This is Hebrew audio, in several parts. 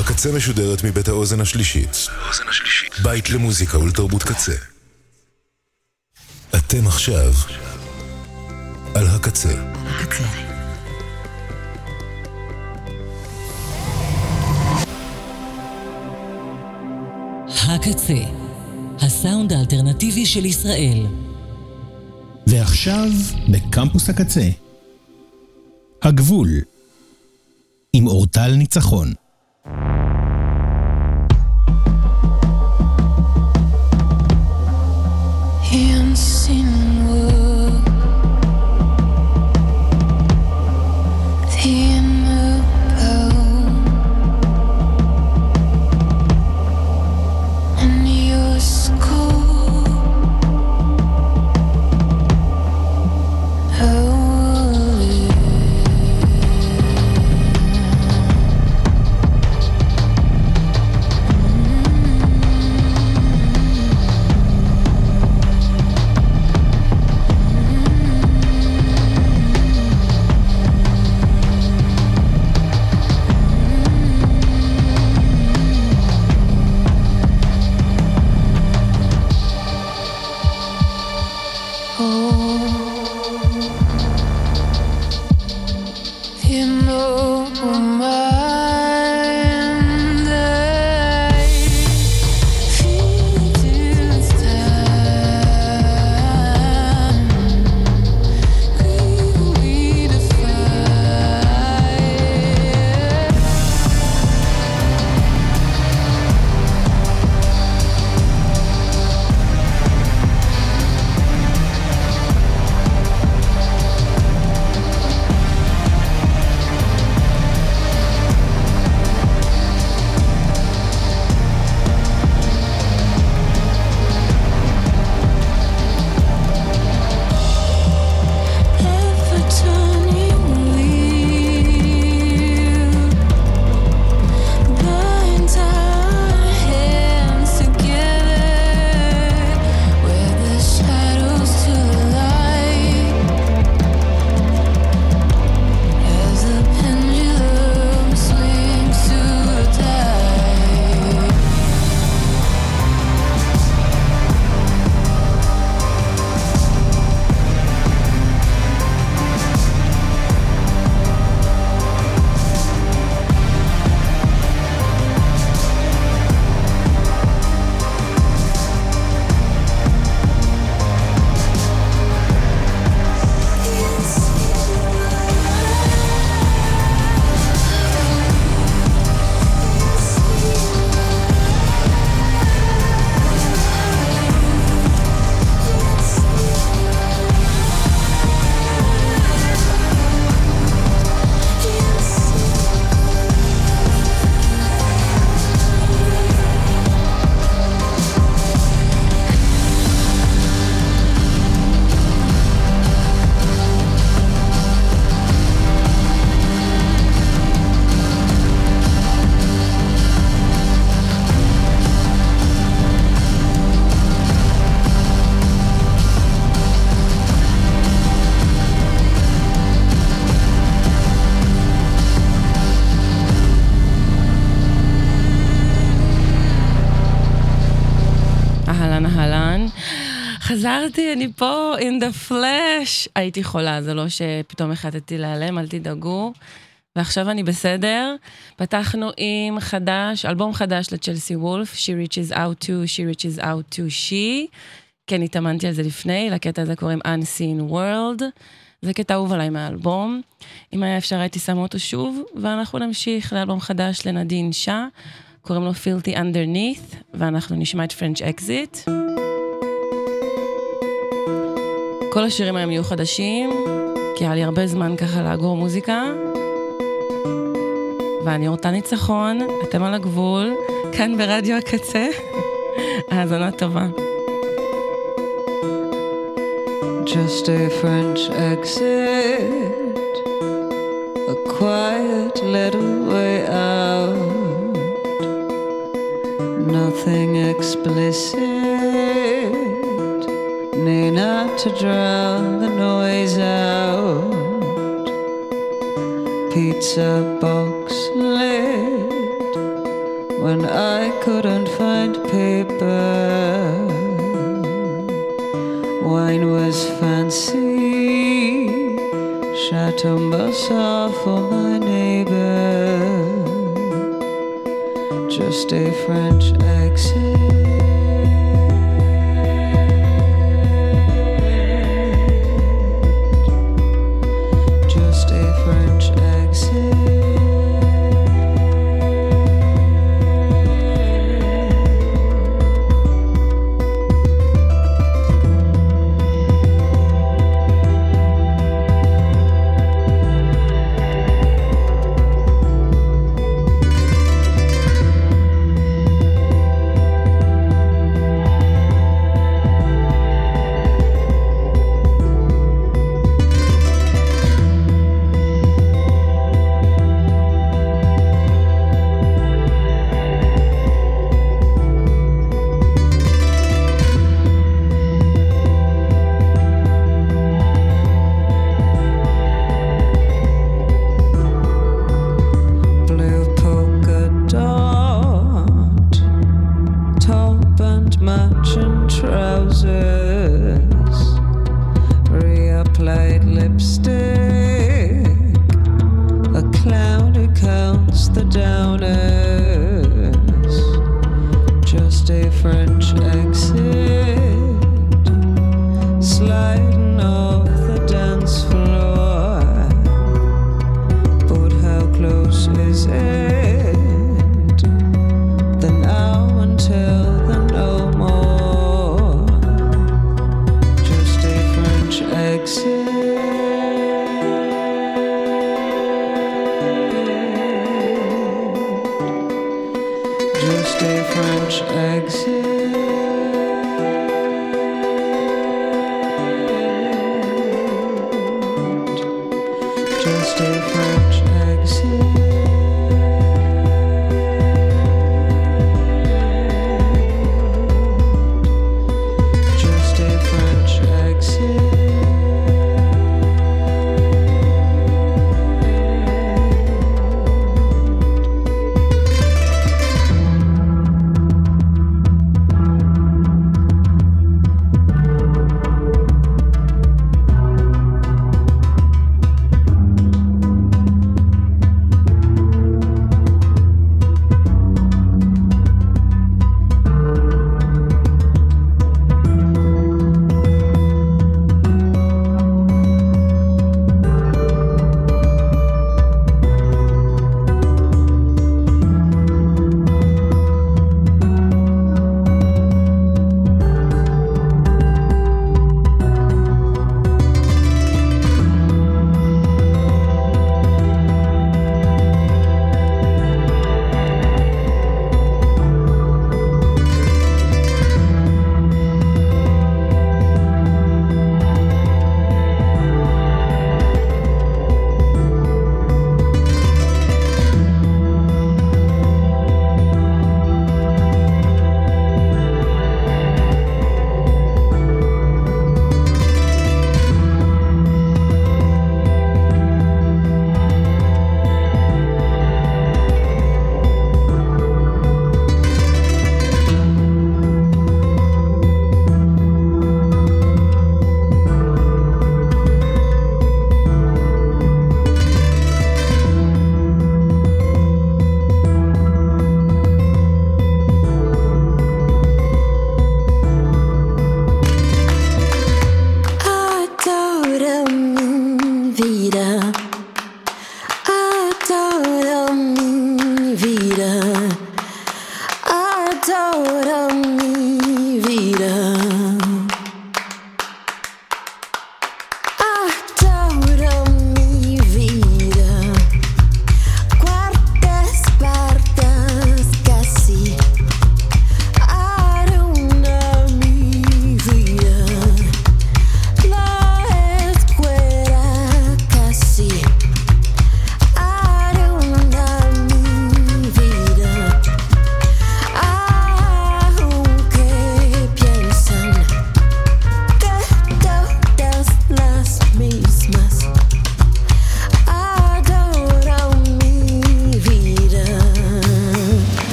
הקצה משודרת מבית האוזן השלישית. בית למוזיקה ולתרבות קצה. אתם עכשיו על הקצה. הקצה. הקצה, הסאונד האלטרנטיבי של ישראל. ועכשיו, בקמפוס הקצה. הגבול. עם אורטל ניצחון. Bye. חזרתי, אני פה, in the flash. הייתי חולה, זה לא שפתאום החלטתי להיעלם, אל תדאגו. ועכשיו אני בסדר. פתחנו עם חדש, אלבום חדש לצ'לסי וולף, She reaches out to, She reaches out to she. כן, התאמנתי על זה לפני, לקטע הזה קוראים Unseen World. זה קטע אהוב עליי מהאלבום. אם היה אפשר הייתי שמה אותו שוב, ואנחנו נמשיך לאלבום חדש לנדין שאה, קוראים לו Filthy Underneath, ואנחנו נשמע את French Exit. כל השירים היום יהיו חדשים, כי היה לי הרבה זמן ככה לאגור מוזיקה. ואני אורטה ניצחון, אתם על הגבול, כאן ברדיו הקצה. האזנה טובה. Just a French exit, a quiet little nothing explicit. need not to drown the noise out. Pizza box lid, when I couldn't find paper. Wine was fancy, Chateau Marsanne for my neighbor. Just a French exit.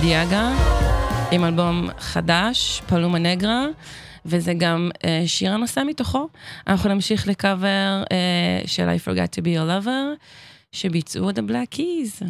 דיאגה, עם אלבום חדש, פלומה נגרה, וזה גם uh, שיר הנושא מתוכו. אנחנו נמשיך לקאבר uh, של I Forgot to be Your Lover, שביצעו The Black Keys.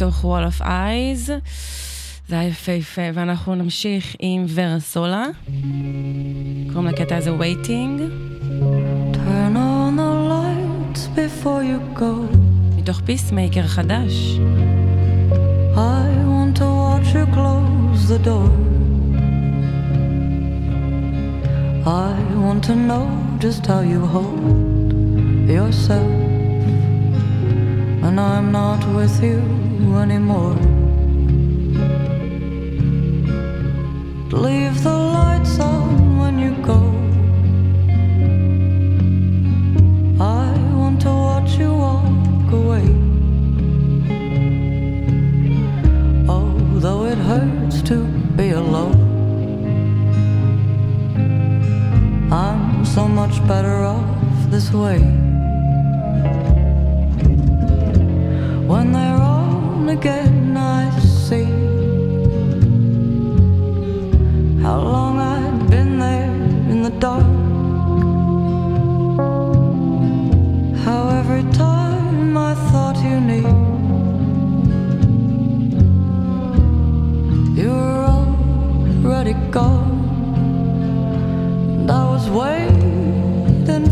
מתוך Wall of Eyes. זה היה יפהפה, ואנחנו נמשיך עם ורה סולה. קוראים לקטע הזה Waiting, Turn on the lights before you go. מתוך פיסמייקר חדש. I want to watch you close the door. I want to know just how you hold yourself when I'm not with you anymore. Leave the lights on when you go. I want to watch you walk away. Although it hurts to be alone, I'm so much better off this way. When they're on again, I see how long I'd been there in the dark. How every time I thought you knew. You were already gone. And I was waiting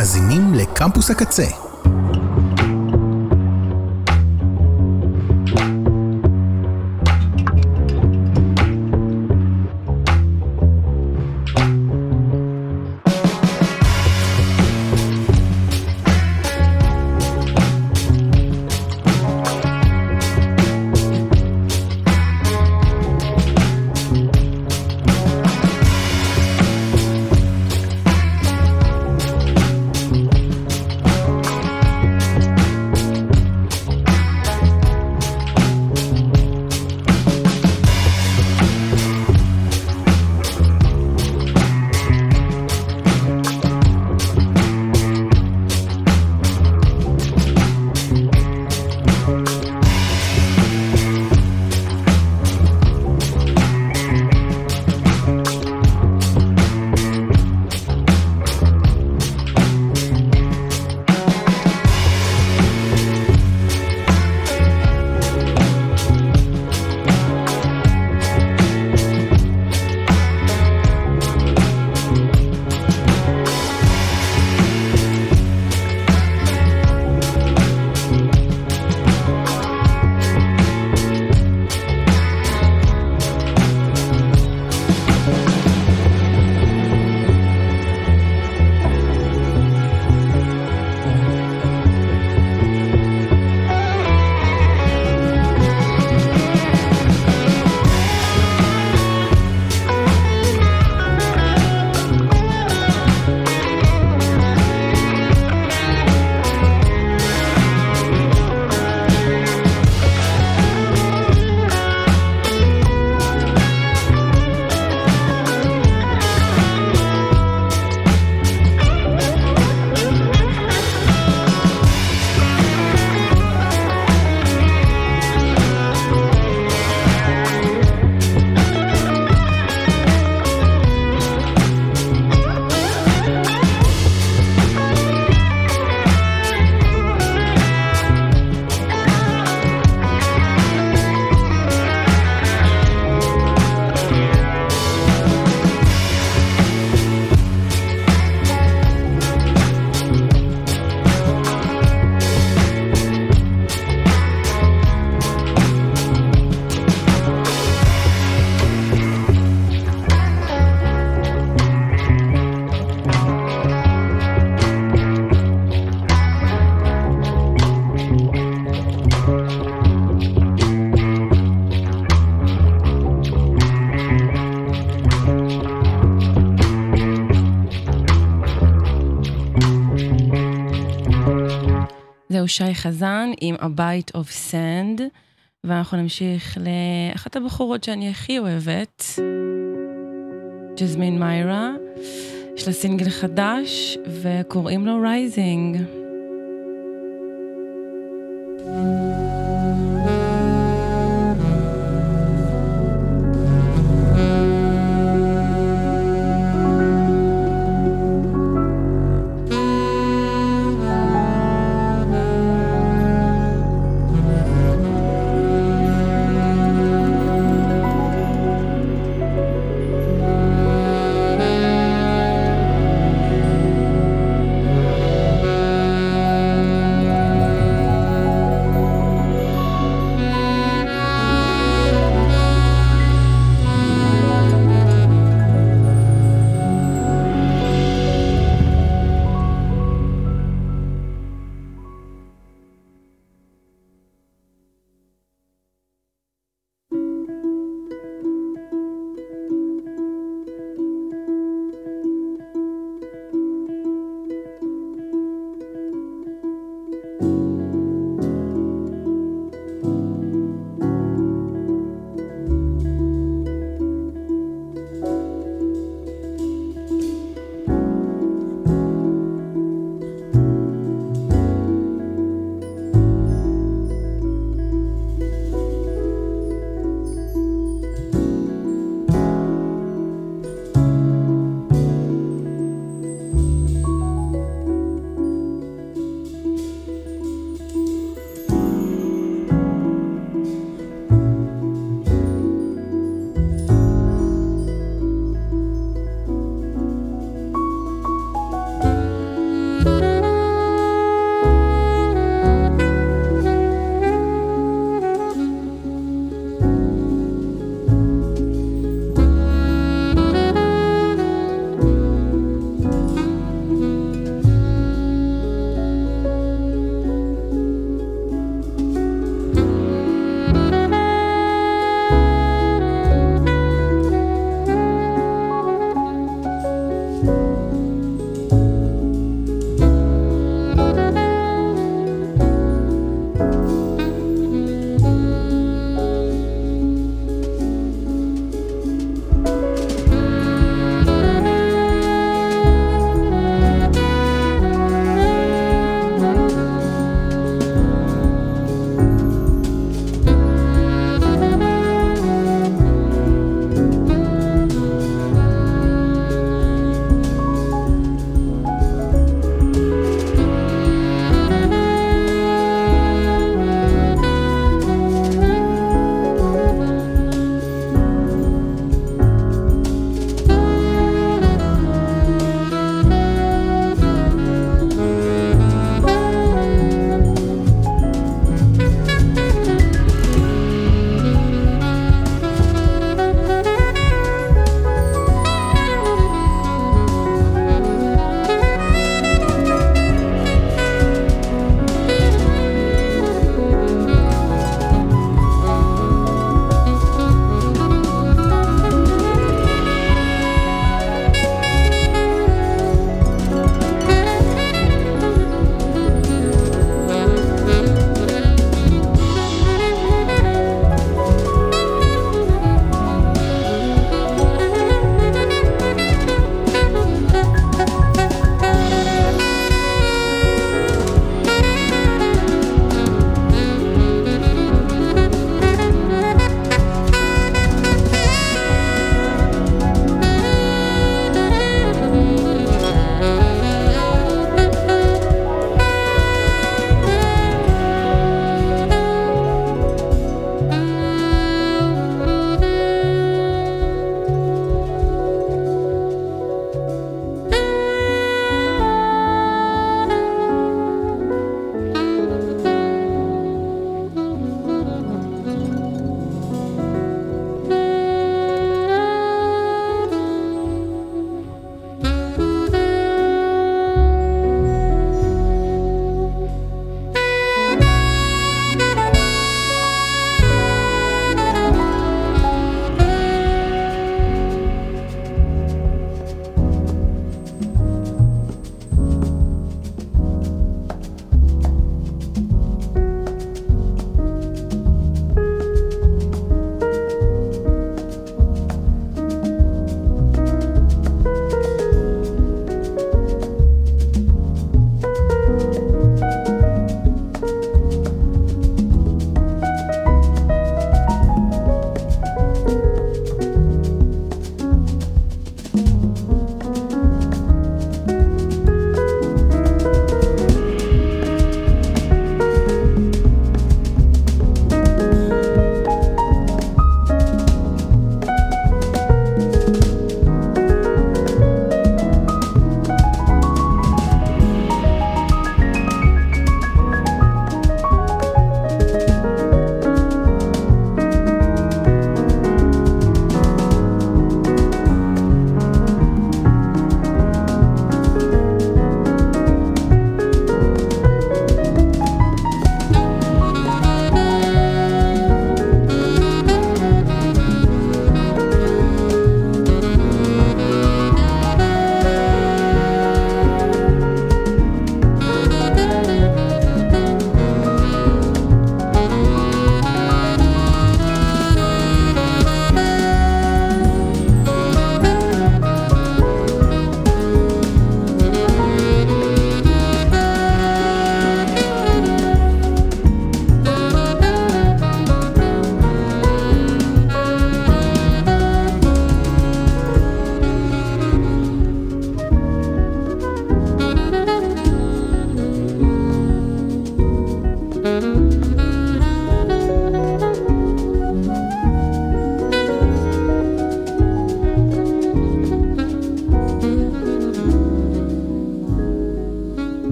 מאזינים לקמפוס הקצה. זהו שי חזן עם A Bite of Sand, ואנחנו נמשיך לאחת הבחורות שאני הכי אוהבת, ג'זמין מיירה. יש לה סינגל חדש, וקוראים לו Rising. Thank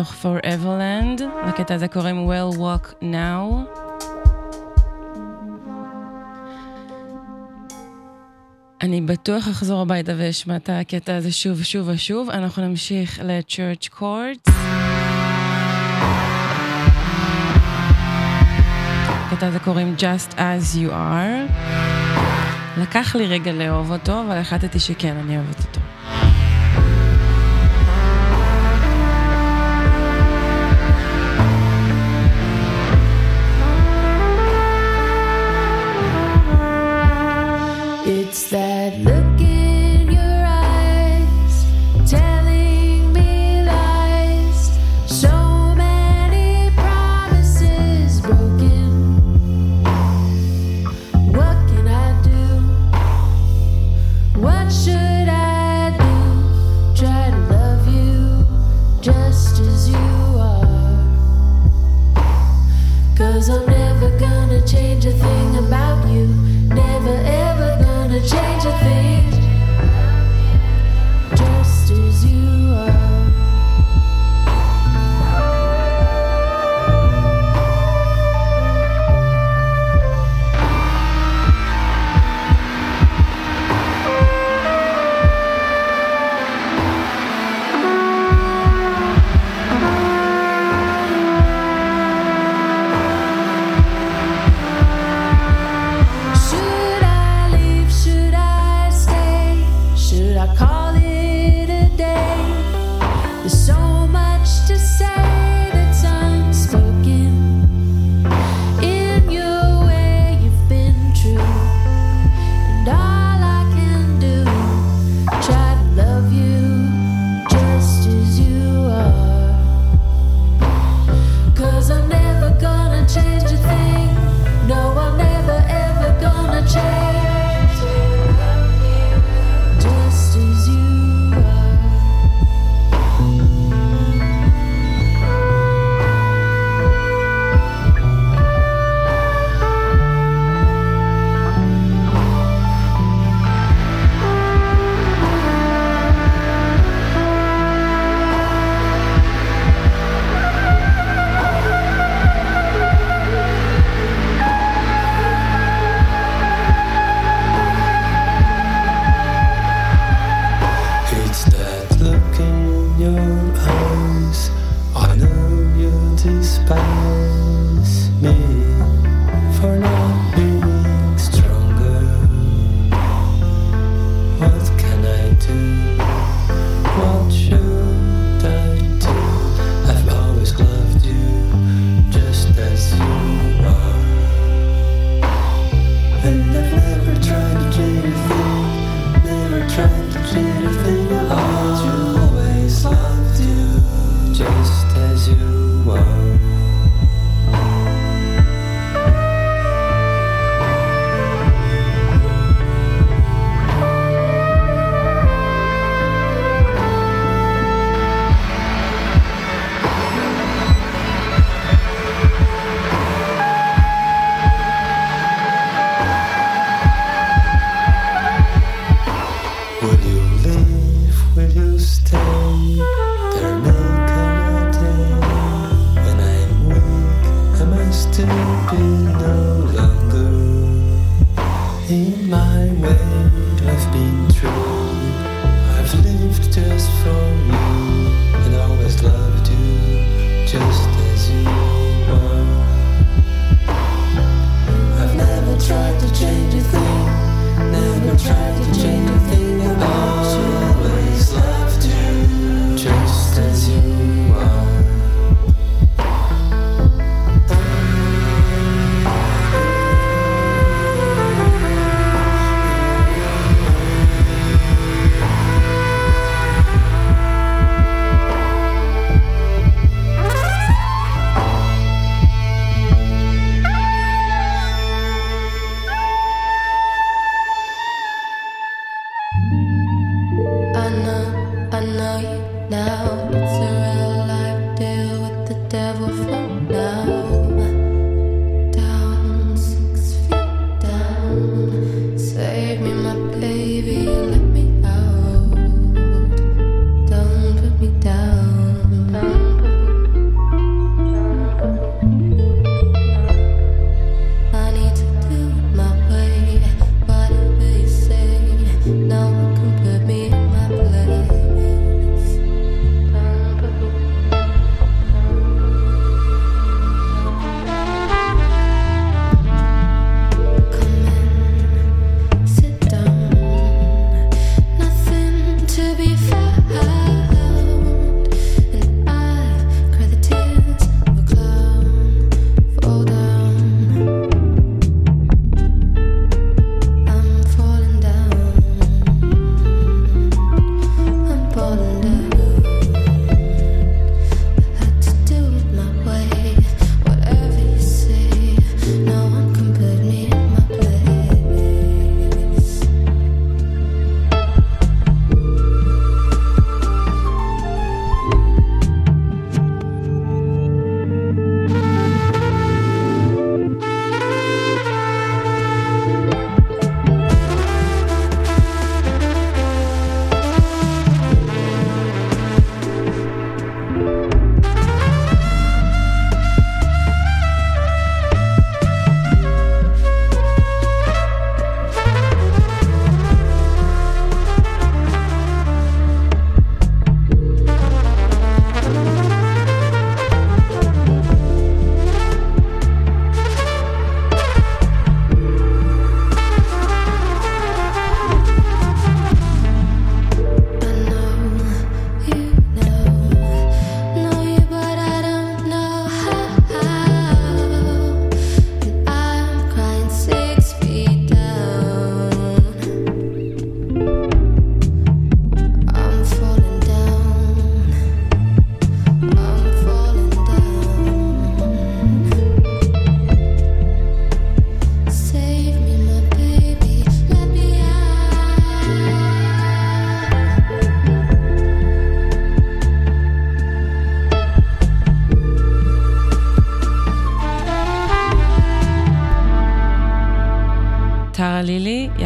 מתוך Foreverland, לקטע הזה קוראים Well Walk Now. אני בטוח אחזור הביתה ואשמע את הקטע הזה שוב ושוב ושוב. אנחנו נמשיך ל-Church Courts. הקטע הזה קוראים Just As You Are. לקח לי רגע לאהוב אותו, אבל החלטתי שכן, אני אוהבת אותו.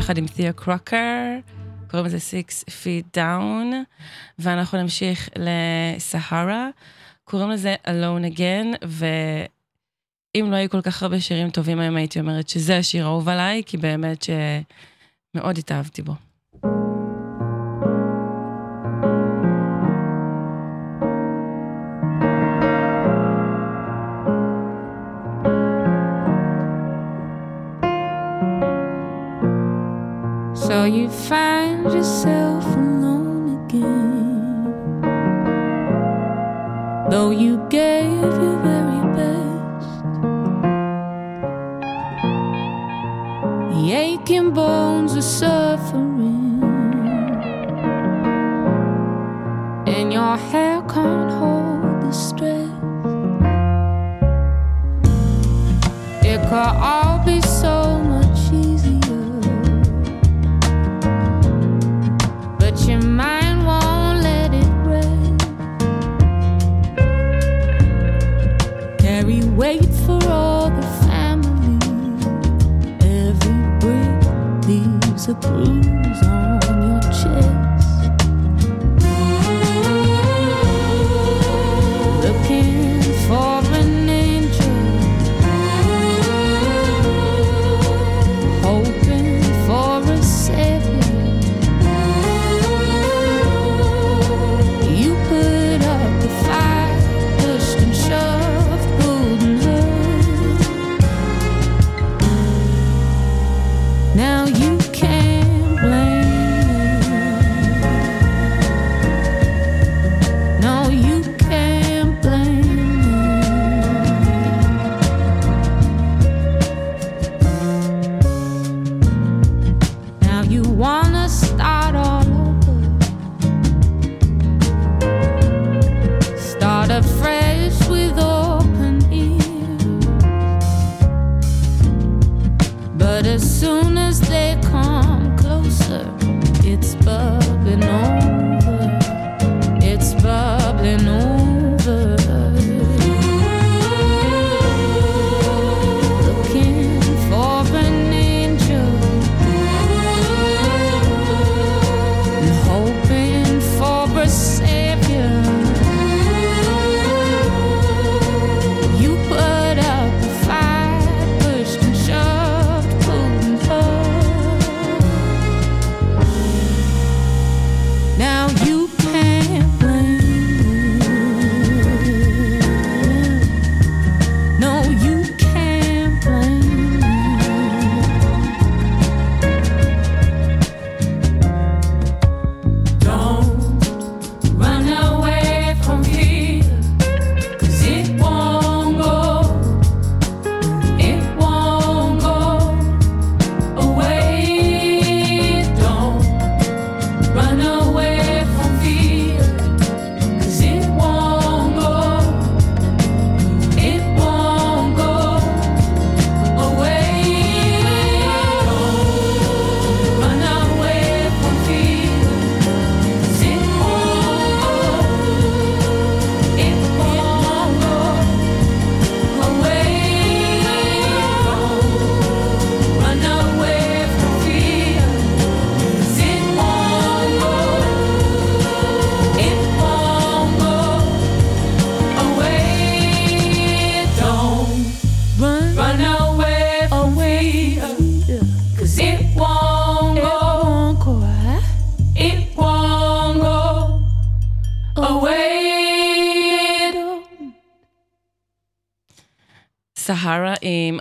לילי, יחד עם תיה קרוקר, קוראים לזה Six Feet Down, ואנחנו נמשיך לסהרה, קוראים לזה Alone Again, ואם לא היו כל כך הרבה שירים טובים היום, הייתי אומרת שזה השיר האהוב עליי, כי באמת שמאוד התאהבתי בו. So you find yourself alone again. Though you gave your very best, the aching bones are suffering, and your hair can't hold the stress. It could all be so a bruise on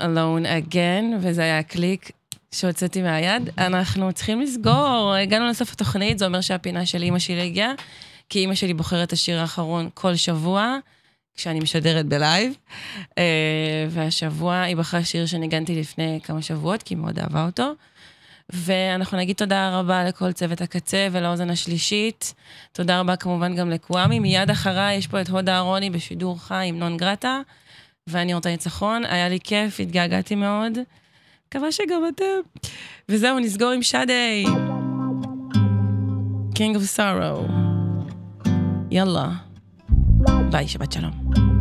Alone Again, וזה היה קליק שהוצאתי מהיד. אנחנו צריכים לסגור, הגענו לסוף התוכנית, זה אומר שהפינה של אימא שלי הגיעה, כי אימא שלי בוחרת את השיר האחרון כל שבוע, כשאני משדרת בלייב. אה, והשבוע היא בחרה שיר שניגנתי לפני כמה שבועות, כי היא מאוד אהבה אותו. ואנחנו נגיד תודה רבה לכל צוות הקצה ולאוזן השלישית. תודה רבה כמובן גם לקוואמי. מיד אחריי יש פה את הודה אהרוני בשידור חי עם נון גרטה. ואני רוצה ניצחון, היה לי כיף, התגעגעתי מאוד. מקווה שגם אתם. וזהו, נסגור עם שדי. King of Sorrow. יאללה. ביי, שבת שלום.